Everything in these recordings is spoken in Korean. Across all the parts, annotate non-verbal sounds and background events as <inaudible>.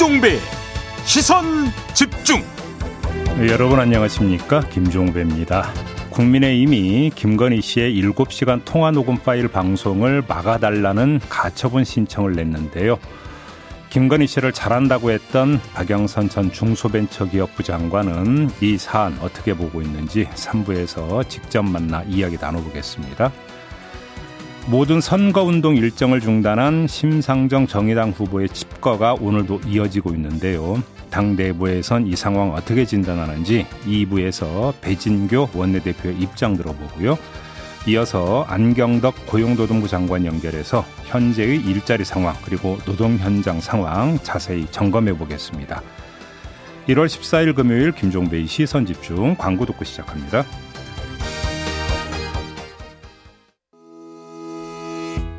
김종배. 시선 집중. 네, 여러분 안녕하십니까? 김종배입니다. 국민의힘이 김건희 씨의 7시간 통화 녹음 파일 방송을 막아달라는 가처분 신청을 냈는데요. 김건희 씨를 잘한다고 했던 박영선 전 중소벤처기업부 장관은 이 사안 어떻게 보고 있는지 3부에서 직접 만나 이야기 나눠보겠습니다. 모든 선거운동 일정을 중단한 심상정 정의당 후보의 집거가 오늘도 이어지고 있는데요. 당 내부에선 이 상황 어떻게 진단하는지 2부에서 배진교 원내대표의 입장 들어보고요. 이어서 안경덕 고용노동부 장관 연결해서 현재의 일자리 상황 그리고 노동 현장 상황 자세히 점검해 보겠습니다. 1월 14일 금요일 김종배의 시선 집중 광고 듣고 시작합니다.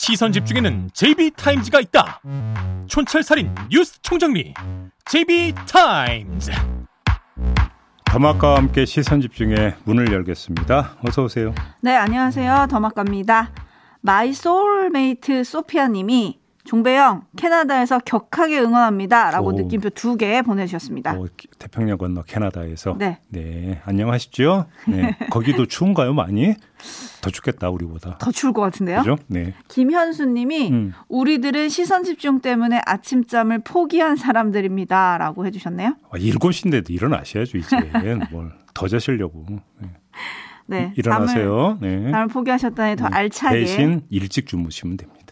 시선 집중에는 JB타임즈가 있다 촌철살인 뉴스 총정리 JB타임즈 더마카와 함께 시선 집중에 문을 열겠습니다. 어서 오세요. 네, 안녕하세요. 더마카입니다. my soulmate 소피아 님이 종배 형 캐나다에서 격하게 응원합니다라고 느낌표 두 개 보내주셨습니다. 오, 태평양 건너 캐나다에서 네, 네 안녕하시죠? 네 <laughs> 거기도 추운가요 많이? 더 춥겠다 우리보다. 더 추울 것 같은데요? 그죠? 네. 김현수님이 음. 우리들은 시선 집중 때문에 아침잠을 포기한 사람들입니다라고 해주셨네요. 아, 7시인데도 일어나셔야죠 이제 <laughs> 뭘더 자시려고. 네. 네, 일어나세요. 잠을, 네. 잠을 포기하셨다니 더 네. 알차게 대신 일찍 주무시면 됩니다.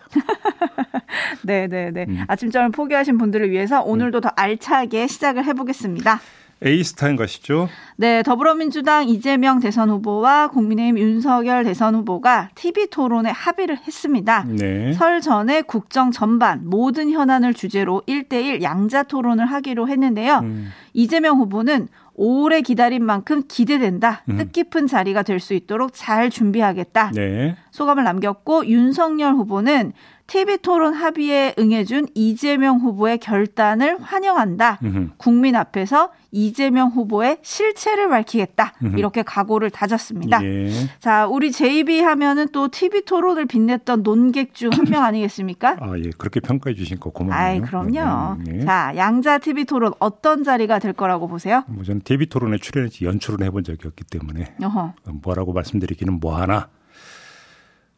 <laughs> 네네네. 네. 음. 아침잠을 포기하신 분들을 위해서 오늘도 음. 더 알차게 시작을 해보겠습니다. 에이스타인 가시죠? 네, 더불어민주당 이재명 대선 후보와 국민의힘 윤석열 대선 후보가 TV 토론에 합의를 했습니다. 네. 설 전에 국정 전반 모든 현안을 주제로 1대1 양자 토론을 하기로 했는데요. 음. 이재명 후보는 오래 기다린 만큼 기대된다. 음. 뜻깊은 자리가 될 수 있도록 잘 준비하겠다. 네. 소감을 남겼고 윤석열 후보는 TV 토론 합의에 응해준 이재명 후보의 결단을 환영한다. 국민 앞에서 이재명 후보의 실체를 밝히겠다. 이렇게 각오를 다졌습니다. 예. 자, 우리 JB 하면은 또 TV 토론을 빛냈던 논객 중 한 명 아니겠습니까? 아, 예. 그렇게 평가해 주신 거 고마워요. 아이, 그럼요. 네, 네. 자, 양자 TV 토론 어떤 자리가 될 거라고 보세요? 뭐 저는 TV 토론에 출연해서 연출은 해본 적이 없기 때문에 어허. 뭐라고 말씀드리기는 뭐하나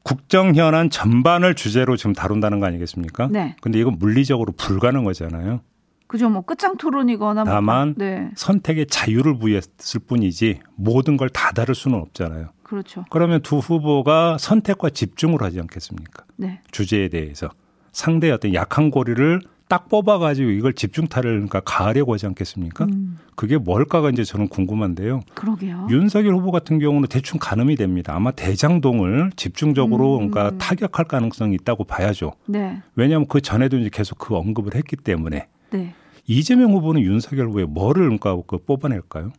국정 현안 전반을 주제로 지금 다룬다는 거 아니겠습니까? 네. 근데 이건 물리적으로 불가능 하잖아요. 그죠. 뭐 끝장 토론이거나 뭐 다만 뭐, 네. 선택의 자유를 부여했을 뿐이지 모든 걸 다 다룰 수는 없잖아요. 그렇죠. 그러면 두 후보가 선택과 집중을 하지 않겠습니까? 네. 주제에 대해서 상대의 어떤 약한 고리를 딱 뽑아가지고 이걸 집중타를 그러니까 가하려고 하지 않겠습니까? 음. 그게 뭘까가 이제 저는 궁금한데요. 그러게요. 윤석열 후보 같은 경우는 대충 가늠이 됩니다. 아마 대장동을 집중적으로 음. 그러니까 타격할 가능성이 있다고 봐야죠. 네. 왜냐하면 그 전에도 이제 계속 그 언급을 했기 때문에. 네. 이재명 후보는 윤석열 후보에 뭐를 그러니까 그 뽑아낼까요?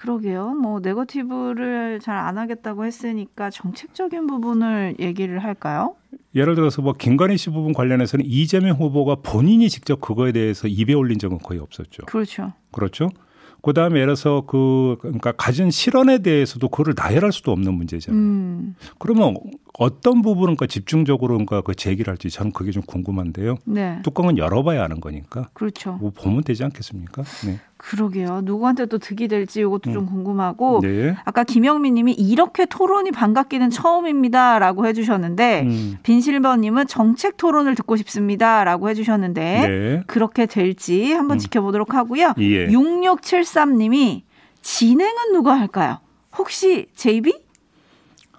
그러게요. 뭐 네거티브를 잘 안 하겠다고 했으니까 정책적인 부분을 얘기를 할까요? 예를 들어서 뭐 김건희 씨 부분 관련해서는 이재명 후보가 본인이 직접 그거에 대해서 입에 올린 적은 거의 없었죠. 그렇죠. 그렇죠. 그다음에 예를 들어서 그 그러니까 가진 실언에 대해서도 그거를 나열할 수도 없는 문제잖아요. 음. 그러면 어떤 부분은 그 집중적으로 그러니까 그 제기를 할지 저는 그게 좀 궁금한데요. 네. 뚜껑은 열어봐야 하는 거니까. 그렇죠. 뭐 보면 되지 않겠습니까? 네. 그러게요. 누구한테 또 득이 될지 이것도 음. 좀 궁금하고 네. 아까 김영민 님이 이렇게 토론이 반갑기는 처음입니다라고 해 주셨는데 음. 빈실버 님은 정책 토론을 듣고 싶습니다라고 해 주셨는데 네. 그렇게 될지 한번 음. 지켜보도록 하고요. 예. 6673 님이 진행은 누가 할까요? 혹시 JB?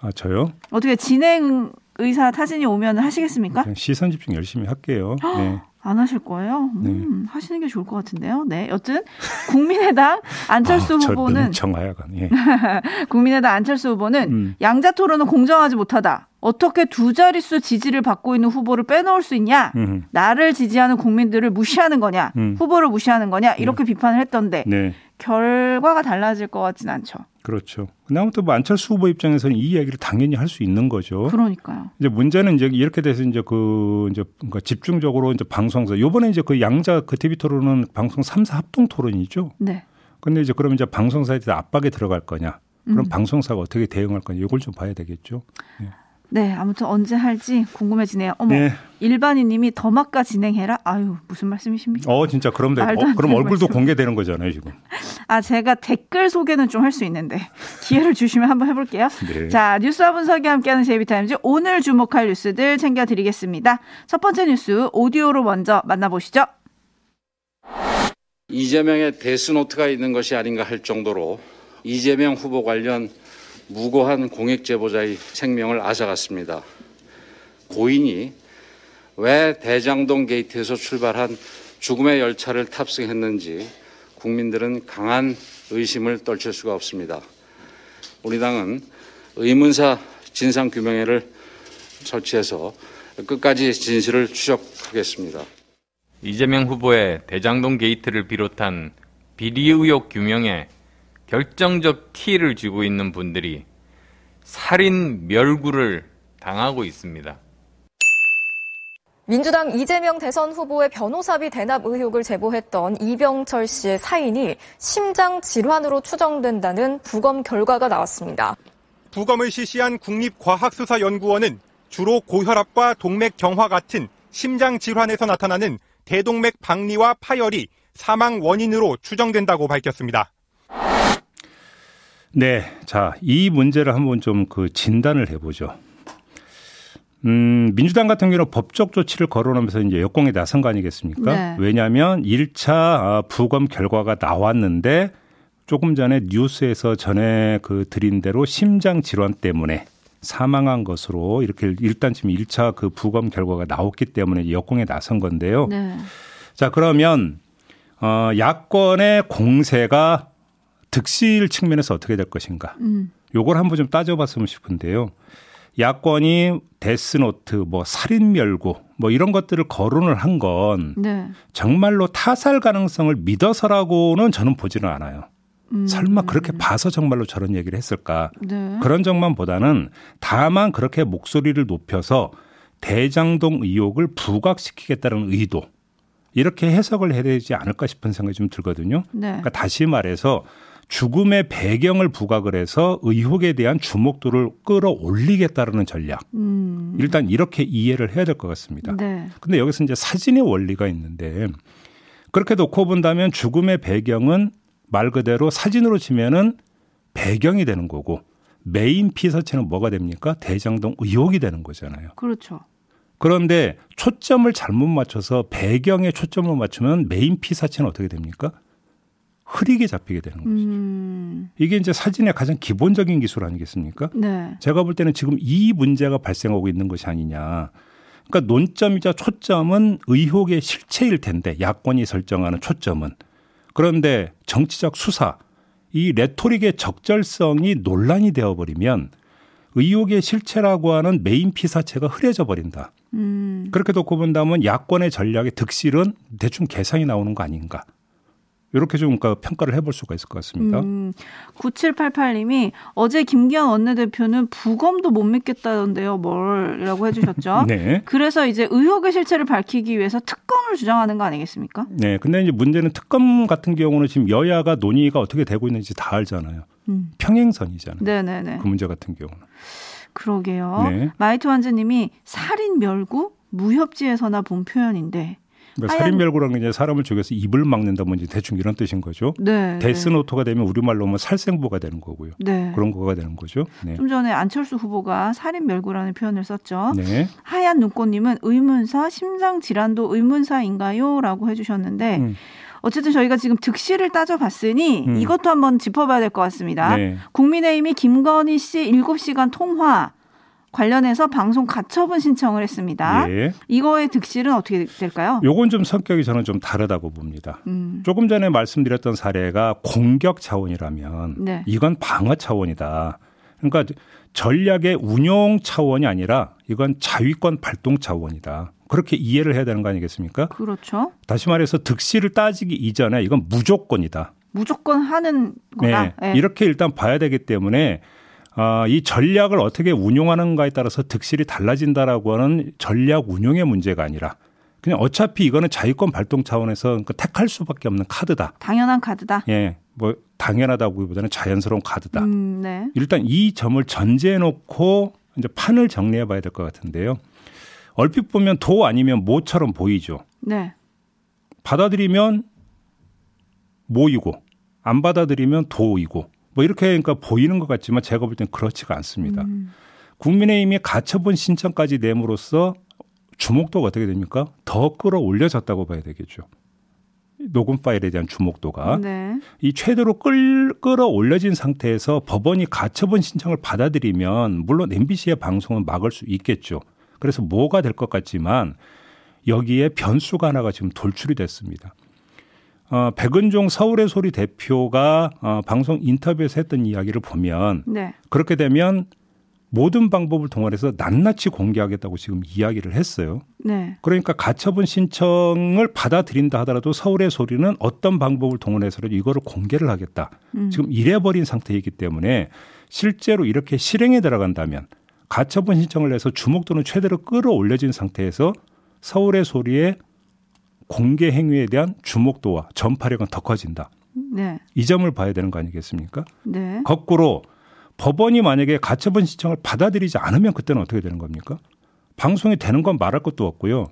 아, 저요? 어떻게 진행 의사 타진이 오면 하시겠습니까? 시선 집중 열심히 할게요. 네. <gasps> <laughs> 안 하실 거예요? 음, 네. 하시는 게 좋을 것 같은데요. 네. 여튼 국민의당 <laughs> 안철수 아, 후보는 정하야간. 예. <laughs> 국민의당 안철수 후보는 음. 양자 토론은 공정하지 못하다. 어떻게 두 자릿수 지지를 받고 있는 후보를 빼놓을 수 있냐? 음. 나를 지지하는 국민들을 무시하는 거냐? 음. 후보를 무시하는 거냐? 이렇게 음. 비판을 했던데 네. 결과가 달라질 것 같진 않죠. 그렇죠. 근데 아무튼 뭐 안철수 후보 입장에서는 이 이야기를 당연히 할 수 있는 거죠. 그러니까요. 이제 문제는 이제 이렇게 돼서 이제 그 이제 그러니까 집중적으로 이제 방송사 요번에 이제 그 양자 그 TV 토론은 방송 3사 합동 토론이죠. 네. 근데 이제 그럼 이제 방송사에 대해 압박에 들어갈 거냐? 그럼 음. 방송사가 어떻게 대응할 거냐? 이걸 좀 봐야 되겠죠. 네. 네, 아무튼 언제 할지 궁금해지네요. 어머, 네. 일반인님이 더마까 진행해라. 아유, 무슨 말씀이십니까? 어, 진짜 그럼 돼. 어, 그럼 얼굴도 말씀. 공개되는 거잖아요, 지금. 아, 제가 댓글 소개는 좀 할 수 있는데 기회를 주시면 한번 해볼게요. 네. 자, 뉴스와 분석이 함께하는 제이비타임즈 오늘 주목할 뉴스들 챙겨드리겠습니다. 첫 번째 뉴스 오디오로 먼저 만나보시죠. 이재명의 데스노트가 있는 것이 아닌가 할 정도로 이재명 후보 관련 무고한 공익 제보자의 생명을 앗아갔습니다. 고인이 왜 대장동 게이트에서 출발한 죽음의 열차를 탑승했는지 국민들은 강한 의심을 떨칠 수가 없습니다. 우리 당은 의문사 진상규명회를 설치해서 끝까지 진실을 추적하겠습니다. 이재명 후보의 대장동 게이트를 비롯한 비리 의혹 규명에 결정적 키를 쥐고 있는 분들이 살인 멸구를 당하고 있습니다. 민주당 이재명 대선 후보의 변호사비 대납 의혹을 제보했던 이병철 씨의 사인이 심장 질환으로 추정된다는 부검 결과가 나왔습니다. 부검을 실시한 국립과학수사연구원은 주로 고혈압과 동맥 경화 같은 심장 질환에서 나타나는 대동맥 박리와 파열이 사망 원인으로 추정된다고 밝혔습니다. 네. 자, 이 문제를 한번 좀 그 진단을 해보죠. 음, 민주당 같은 경우는 법적 조치를 거론하면서 이제 역공에 나선 거 아니겠습니까? 네. 왜냐하면 1차 아, 부검 결과가 나왔는데 조금 전에 뉴스에서 전에 그 드린 대로 심장 질환 때문에 사망한 것으로 이렇게 일단 지금 1차 그 부검 결과가 나왔기 때문에 역공에 나선 건데요. 네. 자, 그러면 어 야권의 공세가 득실 측면에서 어떻게 될 것인가. 음. 요걸 한번 좀 따져봤으면 싶은데요. 야권이 데스노트, 뭐 살인멸구, 뭐 이런 것들을 거론을 한건 네. 정말로 타살 가능성을 믿어서라고는 저는 보지는 않아요. 음. 설마 그렇게 봐서 정말로 저런 얘기를 했을까? 네. 그런 점만보다는 다만 그렇게 목소리를 높여서 대장동 의혹을 부각시키겠다는 의도 이렇게 해석을 해야 되지 않을까 싶은 생각이 좀 들거든요. 네. 그러니까 다시 말해서 죽음의 배경을 부각을 해서 의혹에 대한 주목도를 끌어올리겠다라는 전략. 음. 일단 이렇게 이해를 해야 될 것 같습니다. 네. 근데 여기서 이제 사진의 원리가 있는데 그렇게 놓고 본다면 죽음의 배경은 말 그대로 사진으로 치면은 배경이 되는 거고 메인 피사체는 뭐가 됩니까? 대장동 의혹이 되는 거잖아요. 그렇죠. 그런데 초점을 잘못 맞춰서 배경에 초점을 맞추면 메인 피사체는 어떻게 됩니까? 흐리게 잡히게 되는 것이죠. 음. 이게 이제 사진의 가장 기본적인 기술 아니겠습니까? 네. 제가 볼 때는 지금 이 문제가 발생하고 있는 것이 아니냐. 그러니까 논점이자 초점은 의혹의 실체일 텐데 야권이 설정하는 초점은 그런데 정치적 수사 이 레토릭의 적절성이 논란이 되어버리면 의혹의 실체라고 하는 메인 피사체가 흐려져 버린다. 음. 그렇게 놓고 본다면 야권의 전략의 득실은 대충 계산이 나오는 거 아닌가. 이렇게 좀 그러니까 평가를 해볼 수가 있을 것 같습니다. 음, 9788님이 어제 김기현 원내대표는 부검도 못 믿겠다던데요. 뭘이라고 해주셨죠. <laughs> 네. 그래서 이제 의혹의 실체를 밝히기 위해서 특검을 주장하는 거 아니겠습니까? 네. 근데 이제 문제는 특검 같은 경우는 지금 여야가 논의가 어떻게 되고 있는지 다 알잖아요. 음. 평행선이잖아요. 네네네. 그 문제 같은 경우는. 그러게요. 네. 마이트 완즈님이 살인멸구 무협지에서나 본 표현인데 그러니까 살인멸구라는 게 이제 사람을 죽여서 입을 막는다 뭐 이제 대충 이런 뜻인 거죠. 네. 데스노트가 되면 우리말로 하면 살생부가 되는 거고요. 네. 그런 거가 되는 거죠. 네. 좀 전에 안철수 후보가 살인멸구라는 표현을 썼죠. 네. 하얀 눈꽃님은 의문사 심장 질환도 의문사인가요?라고 해주셨는데. 음. 어쨌든 저희가 지금 득실을 따져봤으니 음. 이것도 한번 짚어봐야 될 것 같습니다. 네. 국민의힘이 김건희 씨 7시간 통화 관련해서 방송 가처분 신청을 했습니다. 예. 이거의 득실은 어떻게 될까요? 요건 좀 성격이 저는 좀 다르다고 봅니다. 음. 조금 전에 말씀드렸던 사례가 공격 차원이라면 네. 이건 방어 차원이다. 그러니까 전략의 운용 차원이 아니라 이건 자위권 발동 차원이다. 그렇게 이해를 해야 되는 거 아니겠습니까? 그렇죠. 다시 말해서 득실을 따지기 이전에 이건 무조건이다. 무조건 하는 거다. 네. 네. 이렇게 일단 봐야 되기 때문에 어, 이 전략을 어떻게 운용하는가에 따라서 득실이 달라진다라고 하는 전략 운용의 문제가 아니라 그냥 어차피 이거는 자유권 발동 차원에서 그러니까 택할 수밖에 없는 카드다. 당연한 카드다. 예, 뭐 당연하다고보다는 자연스러운 카드다. 음, 네. 일단 이 점을 전제해 놓고 이제 판을 정리해 봐야 될 것 같은데요. 얼핏 보면 도 아니면 모처럼 보이죠. 네. 받아들이면 모이고 안 받아들이면 도이고 뭐 이렇게 그러니까 보이는 것 같지만 제가 볼 땐 그렇지가 않습니다. 음. 국민의힘이 가처분 신청까지 내므로써 주목도가 어떻게 됩니까? 더 끌어올려졌다고 봐야 되겠죠. 녹음 파일에 대한 주목도가 네. 이 최대로 끌, 끌어올려진 상태에서 법원이 가처분 신청을 받아들이면 물론 MBC의 방송은 막을 수 있겠죠. 그래서 뭐가 될 것 같지만 여기에 변수가 하나가 지금 돌출이 됐습니다. 어, 백은종 서울의 소리 대표가 어, 방송 인터뷰에서 했던 이야기를 보면 네. 그렇게 되면 모든 방법을 동원해서 낱낱이 공개하겠다고 지금 이야기를 했어요. 네. 그러니까 가처분 신청을 받아들인다 하더라도 서울의 소리는 어떤 방법을 동원해서라도 이거를 공개를 하겠다. 음. 지금 이래버린 상태이기 때문에 실제로 이렇게 실행에 들어간다면 가처분 신청을 해서 주목도는 최대로 끌어올려진 상태에서 서울의 소리의 공개 행위에 대한 주목도와 전파력은 더 커진다. 네. 이 점을 봐야 되는 거 아니겠습니까? 네. 거꾸로 법원이 만약에 가처분 신청을 받아들이지 않으면 그때는 어떻게 되는 겁니까? 방송이 되는 건 말할 것도 없고요.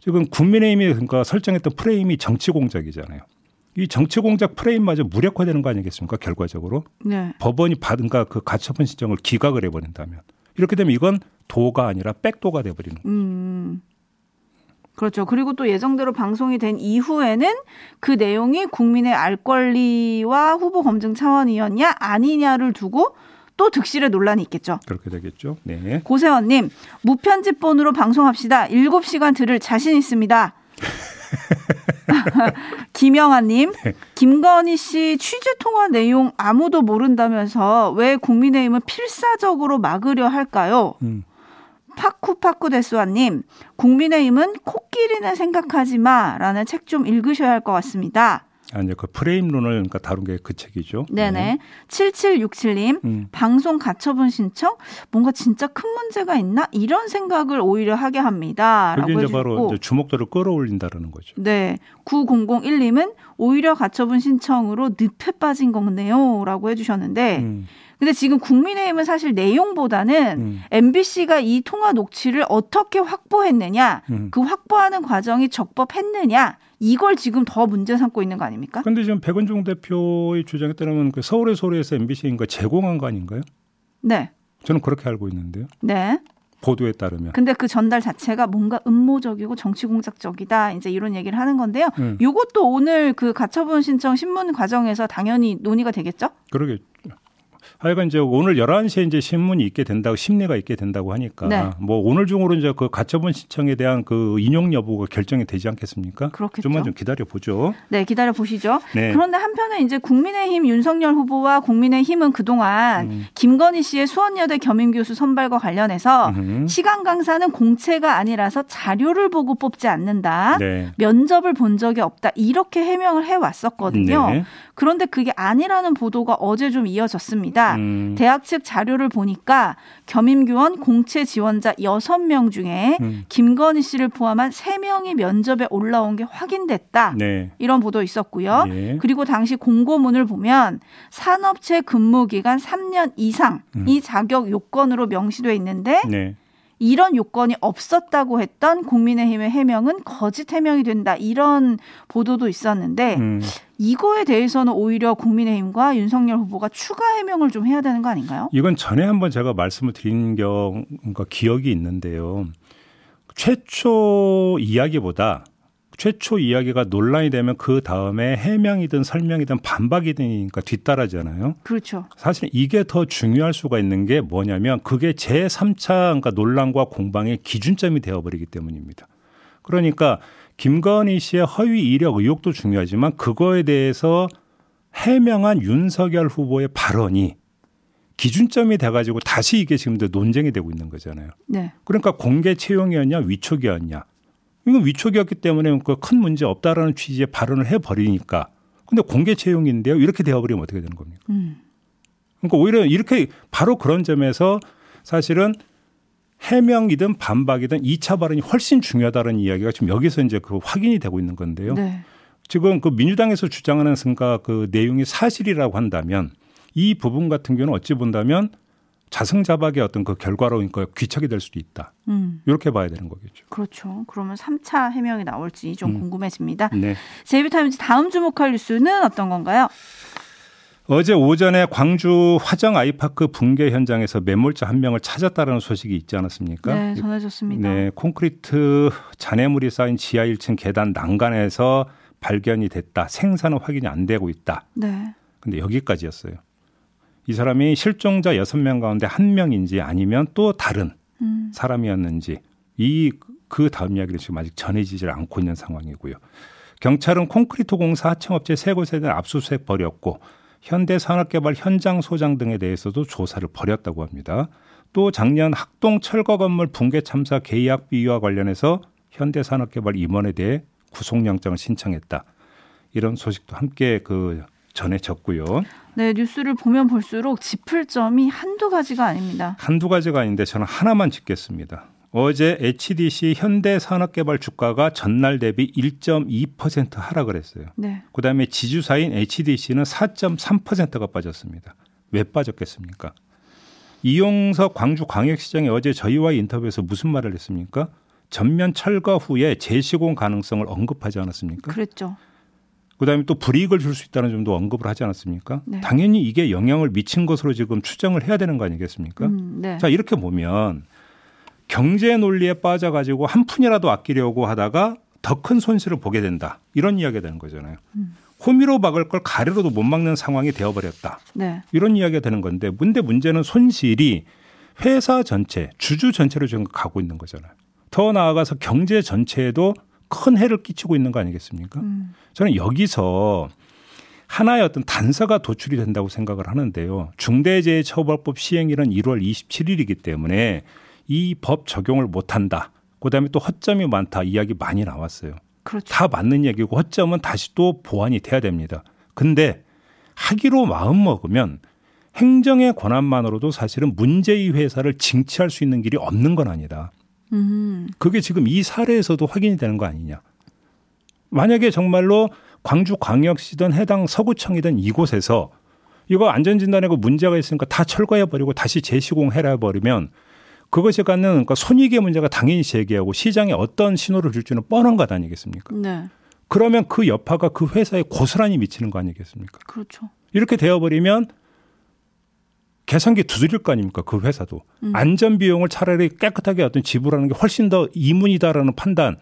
지금 국민의힘이 그러니까 설정했던 프레임이 정치 공작이잖아요. 이 정치 공작 프레임마저 무력화되는 거 아니겠습니까? 결과적으로 네. 법원이 받은 그 가처분 신청을 기각을 해버린다면 이렇게 되면 이건 도가 아니라 백도가 돼버리는 거죠. 음. 그렇죠. 그리고 또 예정대로 방송이 된 이후에는 그 내용이 국민의 알 권리와 후보 검증 차원이었냐 아니냐를 두고 또 득실의 논란이 있겠죠. 그렇게 되겠죠. 네. 고세원님, 무편집본으로 방송합시다. 7시간 들을 자신 있습니다. <laughs> 김영아님, 네. 김건희 씨 취재 통화 내용 아무도 모른다면서 왜 국민의힘은 필사적으로 막으려 할까요? 음. 파쿠파쿠데스와님, 국민의힘은 코끼리는 생각하지 마 라는 책 좀 읽으셔야 할 것 같습니다. 아니요, 그 프레임론을 그러니까 다룬 게 그 책이죠. 네네. 네. 7767님, 음. 방송 가처분 신청? 뭔가 진짜 큰 문제가 있나? 이런 생각을 오히려 하게 합니다. 그게 이제 바로 이제 주목도를 끌어올린다라는 거죠. 네. 9001님은 오히려 가처분 신청으로 늪에 빠진 거네요. 라고 해주셨는데, 음. 근데 지금 국민의힘은 사실 내용보다는 음. MBC가 이 통화 녹취를 어떻게 확보했느냐, 음. 그 확보하는 과정이 적법했느냐, 이걸 지금 더 문제 삼고 있는 거 아닙니까? 근데 지금 백은종 대표의 주장에 따르면 그 서울의 소리에서 MBC인가 제공한 거 아닌가요? 네. 저는 그렇게 알고 있는데요. 네. 보도에 따르면. 근데 그 전달 자체가 뭔가 음모적이고 정치 공작적이다. 이제 이런 얘기를 하는 건데요. 음. 요것도 오늘 그 가처분 신청 신문 과정에서 당연히 논의가 되겠죠? 그러겠죠. 하여간 이제 오늘 11시에 이제 신문이 있게 된다고 심리가 있게 된다고 하니까 네. 뭐 오늘 중으로 이제 그 가처분 신청에 대한 그 인용 여부가 결정이 되지 않겠습니까? 그렇겠죠. 좀만 좀 기다려 보죠. 네, 기다려 보시죠. 네. 그런데 한편에 이제 국민의힘 윤석열 후보와 국민의힘은 그동안 음. 김건희 씨의 수원여대 겸임 교수 선발과 관련해서 음. 시간 강사는 공채가 아니라서 자료를 보고 뽑지 않는다. 네. 면접을 본 적이 없다. 이렇게 해명을 해 왔었거든요. 네. 그런데 그게 아니라는 보도가 어제 좀 이어졌습니다. 음. 대학 측 자료를 보니까 겸임교원 공채 지원자 6명 중에 음. 김건희 씨를 포함한 3명이 면접에 올라온 게 확인됐다. 네. 이런 보도 있었고요. 네. 그리고 당시 공고문을 보면 산업체 근무 기간 3년 이상 음. 이 자격 요건으로 명시돼 있는데 네. 이런 요건이 없었다고 했던 국민의힘의 해명은 거짓 해명이 된다. 이런 보도도 있었는데 음. 이거에 대해서는 오히려 국민의힘과 윤석열 후보가 추가 해명을 좀 해야 되는 거 아닌가요? 이건 전에 한번 제가 말씀을 드린 경과 기억이 있는데요. 최초 이야기보다 최초 이야기가 논란이 되면 그 다음에 해명이든 설명이든 반박이든니까 뒤따라잖아요. 그렇죠. 사실 이게 더 중요할 수가 있는 게 뭐냐면 그게 제3차 그러니까 논란과 공방의 기준점이 되어버리기 때문입니다. 그러니까 김건희 씨의 허위 이력 의혹도 중요하지만 그거에 대해서 해명한 윤석열 후보의 발언이 기준점이 돼가지고 다시 이게 지금 논쟁이 되고 있는 거잖아요. 네. 그러니까 공개 채용이었냐 위촉이었냐 이건 위촉이었기 때문에 그큰 문제 없다라는 취지의 발언을 해버리니까 근데 공개 채용인데요. 이렇게 되어버리면 어떻게 되는 겁니까? 음. 그러니까 오히려 이렇게 바로 그런 점에서 사실은 해명이든 반박이든 2차 발언이 훨씬 중요하다는 이야기가 지금 여기서 이제 그 확인이 되고 있는 건데요. 네. 지금 그 민주당에서 주장하는 승가 그 내용이 사실이라고 한다면 이 부분 같은 경우는 어찌 본다면 자승자박의 어떤 그 결과로 그러니까 귀착이 될 수도 있다. 음. 이렇게 봐야 되는 거겠죠. 그렇죠. 그러면 3차 해명이 나올지 좀 음. 궁금해집니다. 네. 제이비타임즈 다음 주목할 뉴스는 어떤 건가요? 어제 오전에 광주 화정 아이파크 붕괴 현장에서 매몰자 한 명을 찾았다는 소식이 있지 않았습니까? 네, 전해졌습니다. 네, 콘크리트 잔해물이 쌓인 지하 1층 계단 난간에서 발견이 됐다. 생사는 확인이 안 되고 있다. 네. 근데 여기까지였어요. 이 사람이 실종자 6명 가운데 한 명인지 아니면 또 다른 음. 사람이었는지 이 그 다음 이야기를 지금 아직 전해지질 않고 있는 상황이고요. 경찰은 콘크리트 공사 하청업체 세 곳에 대한 압수수색 벌였고 현대산업개발 현장 소장 등에 대해서도 조사를 벌였다고 합니다. 또 작년 학동 철거 건물 붕괴 참사 계약 비위와 관련해서 현대산업개발 임원에 대해 구속영장을 신청했다. 이런 소식도 함께 그 전해졌고요. 네, 뉴스를 보면 볼수록 짚을 점이 한두 가지가 아닙니다. 한두 가지가 아닌데 저는 하나만 짚겠습니다. 어제 HDC 현대산업개발 주가가 전날 대비 1.2% 하락을 했어요. 네. 그다음에 지주사인 HDC는 4.3%가 빠졌습니다. 왜 빠졌겠습니까? 이용석 광주광역시장이 어제 저희와 인터뷰에서 무슨 말을 했습니까? 전면 철거 후에 재시공 가능성을 언급하지 않았습니까? 그랬죠. 그다음에 또 불이익을 줄 수 있다는 점도 언급을 하지 않았습니까? 네. 당연히 이게 영향을 미친 것으로 지금 추정을 해야 되는 거 아니겠습니까? 음, 네. 자 이렇게 보면 경제 논리에 빠져가지고 한 푼이라도 아끼려고 하다가 더 큰 손실을 보게 된다 이런 이야기가 되는 거잖아요. 음. 호미로 막을 걸 가래로도 못 막는 상황이 되어버렸다. 네. 이런 이야기가 되는 건데 문제 문제는 손실이 회사 전체, 주주 전체로 지금 가고 있는 거잖아요. 더 나아가서 경제 전체에도 큰 해를 끼치고 있는 거 아니겠습니까? 음. 저는 여기서 하나의 어떤 단서가 도출이 된다고 생각을 하는데요. 중대재해처벌법 시행일은 1월 27일이기 때문에 이 법 적용을 못한다. 그다음에 또 허점이 많다 이야기 많이 나왔어요. 그렇죠. 다 맞는 얘기고 허점은 다시 또 보완이 돼야 됩니다. 근데 하기로 마음 먹으면 행정의 권한만으로도 사실은 문제의 회사를 징치할 수 있는 길이 없는 건 아니다. 음. 그게 지금 이 사례에서도 확인이 되는 거 아니냐. 만약에 정말로 광주광역시든 해당 서구청이든 이곳에서 이거 안전진단하고 문제가 있으니까 다 철거해버리고 다시 재시공해라 버리면 그것이 갖는 그러니까 손익의 문제가 당연히 제기하고 시장에 어떤 신호를 줄지는 뻔한 것 아니겠습니까? 네. 그러면 그 여파가 그 회사에 고스란히 미치는 거 아니겠습니까? 그렇죠. 이렇게 되어버리면 계산기 두드릴 거 아닙니까? 그 회사도. 음. 안전 비용을 차라리 깨끗하게 어떤 지불하는 게 훨씬 더 이문이다라는 판단,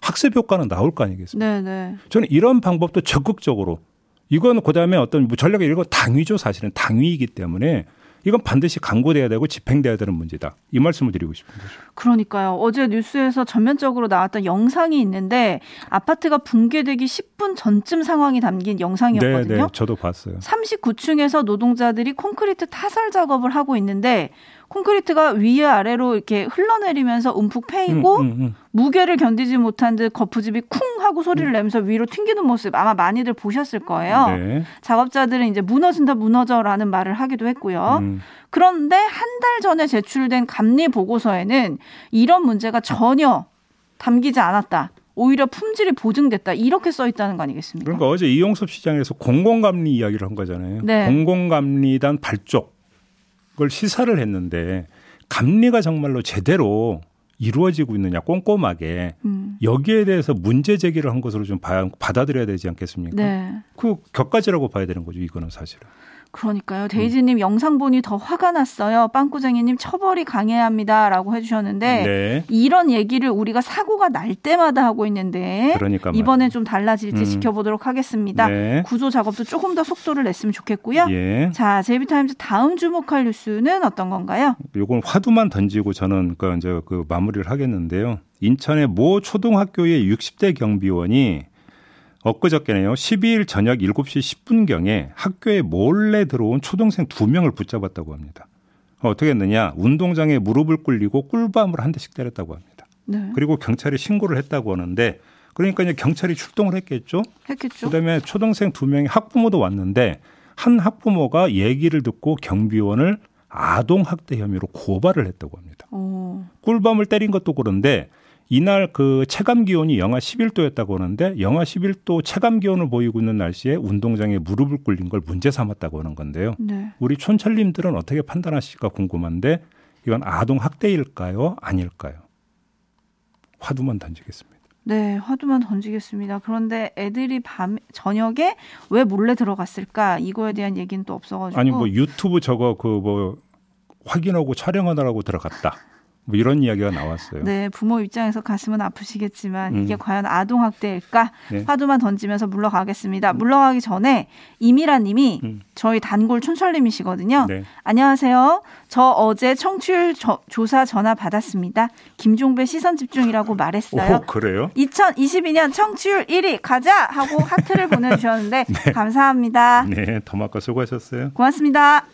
학습 효과는 나올 거 아니겠습니까? 네네. 네. 저는 이런 방법도 적극적으로 이건 그다음에 어떤 뭐 이런 건 당위죠, 사실은 당위이기 때문에 이건 반드시 강구돼야 되고 집행돼야 되는 문제다. 이 말씀을 드리고 거죠. 그러니까요. 어제 뉴스에서 전면적으로 나왔던 영상이 있는데 아파트가 붕괴되기 10분 전쯤 상황이 담긴 영상이었거든요. 네, 네. 저도 봤어요. 39층에서 노동자들이 콘크리트 타설 작업을 하고 있는데 콘크리트가 위아래로 이렇게 흘러내리면서 움푹 패이고 음, 음, 음. 무게를 견디지 못한 듯 거푸집이 쿵 하고 소리를 음. 내면서 위로 튕기는 모습 아마 많이들 보셨을 거예요. 네. 작업자들은 이제 무너진다 무너져라는 말을 하기도 했고요. 음. 그런데 한 달 전에 제출된 감리 보고서에는 이런 문제가 전혀 담기지 않았다. 오히려 품질이 보증됐다 이렇게 써 있다는 거 아니겠습니까? 그러니까 어제 이용섭 시장에서 공공감리 이야기를 한 거잖아요. 네. 공공감리단 발족 그걸 시사를 했는데 감리가 정말로 제대로 이루어지고 있느냐 꼼꼼하게 음. 여기에 대해서 문제 제기를 한 것으로 좀 받아들여야 되지 않겠습니까? 네. 그 격가지라고 봐야 되는 거죠. 이거는 사실은. 그러니까요. 데이지님 음. 영상 보니 더 화가 났어요. 빵꾸쟁이님 처벌이 강해야 합니다라고 해주셨는데 네. 이런 얘기를 우리가 사고가 날 때마다 하고 있는데 그러니까 이번엔 좀 달라질지 음. 지켜보도록 하겠습니다. 네. 구조 작업도 조금 더 속도를 냈으면 좋겠고요. 예. 자, 제비타임즈 다음 주목할 뉴스는 어떤 건가요? 요건 화두만 던지고 저는 그 이제 그 마무리를 하겠는데요. 인천의 모 초등학교의 60대 경비원이 엊그저께네요. 12일 저녁 7시 10분경에 학교에 몰래 들어온 초등생 2명을 붙잡았다고 합니다. 어떻게 했느냐? 운동장에 무릎을 꿇리고 꿀밤을 한 대씩 때렸다고 합니다. 네. 그리고 경찰에 신고를 했다고 하는데 그러니까 이제 경찰이 출동을 했겠죠. 했겠죠. 그다음에 초등생 두 명이 학부모도 왔는데 한 학부모가 얘기를 듣고 경비원을 아동 학대 혐의로 고발을 했다고 합니다. 오. 꿀밤을 때린 것도 그런데 이날 그 체감 기온이 영하 11도였다고 하는데 영하 11도 체감 기온을 보이고 있는 날씨에 운동장에 무릎을 꿇린 걸 문제 삼았다고 하는 건데요. 네. 우리 촌철님들은 어떻게 판단하실까 궁금한데 이건 아동 학대일까요? 아닐까요? 화두만 던지겠습니다. 네, 화두만 던지겠습니다. 그런데 애들이 밤 저녁에 왜 몰래 들어갔을까? 이거에 대한 얘기는 또 없어가지고 아니 뭐 유튜브 저거 그 뭐 확인하고 촬영하느라고 들어갔다. 뭐 이런 이야기가 나왔어요. 네, 부모 입장에서 가슴은 아프시겠지만 음. 이게 과연 아동 학대일까? 네. 화두만 던지면서 물러가겠습니다. 음. 물러가기 전에 이미라 님이 음. 저희 단골 촌철님이시거든요. 네. 안녕하세요. 저 어제 청취율 저, 조사 전화 받았습니다. 김종배 시선 집중이라고 말했어요. 오, 그래요? 2022년 청취율 1위 가자 하고 하트를 보내 주셨는데 <laughs> 네. 감사합니다. 네, 더마카 수고하셨어요. 고맙습니다.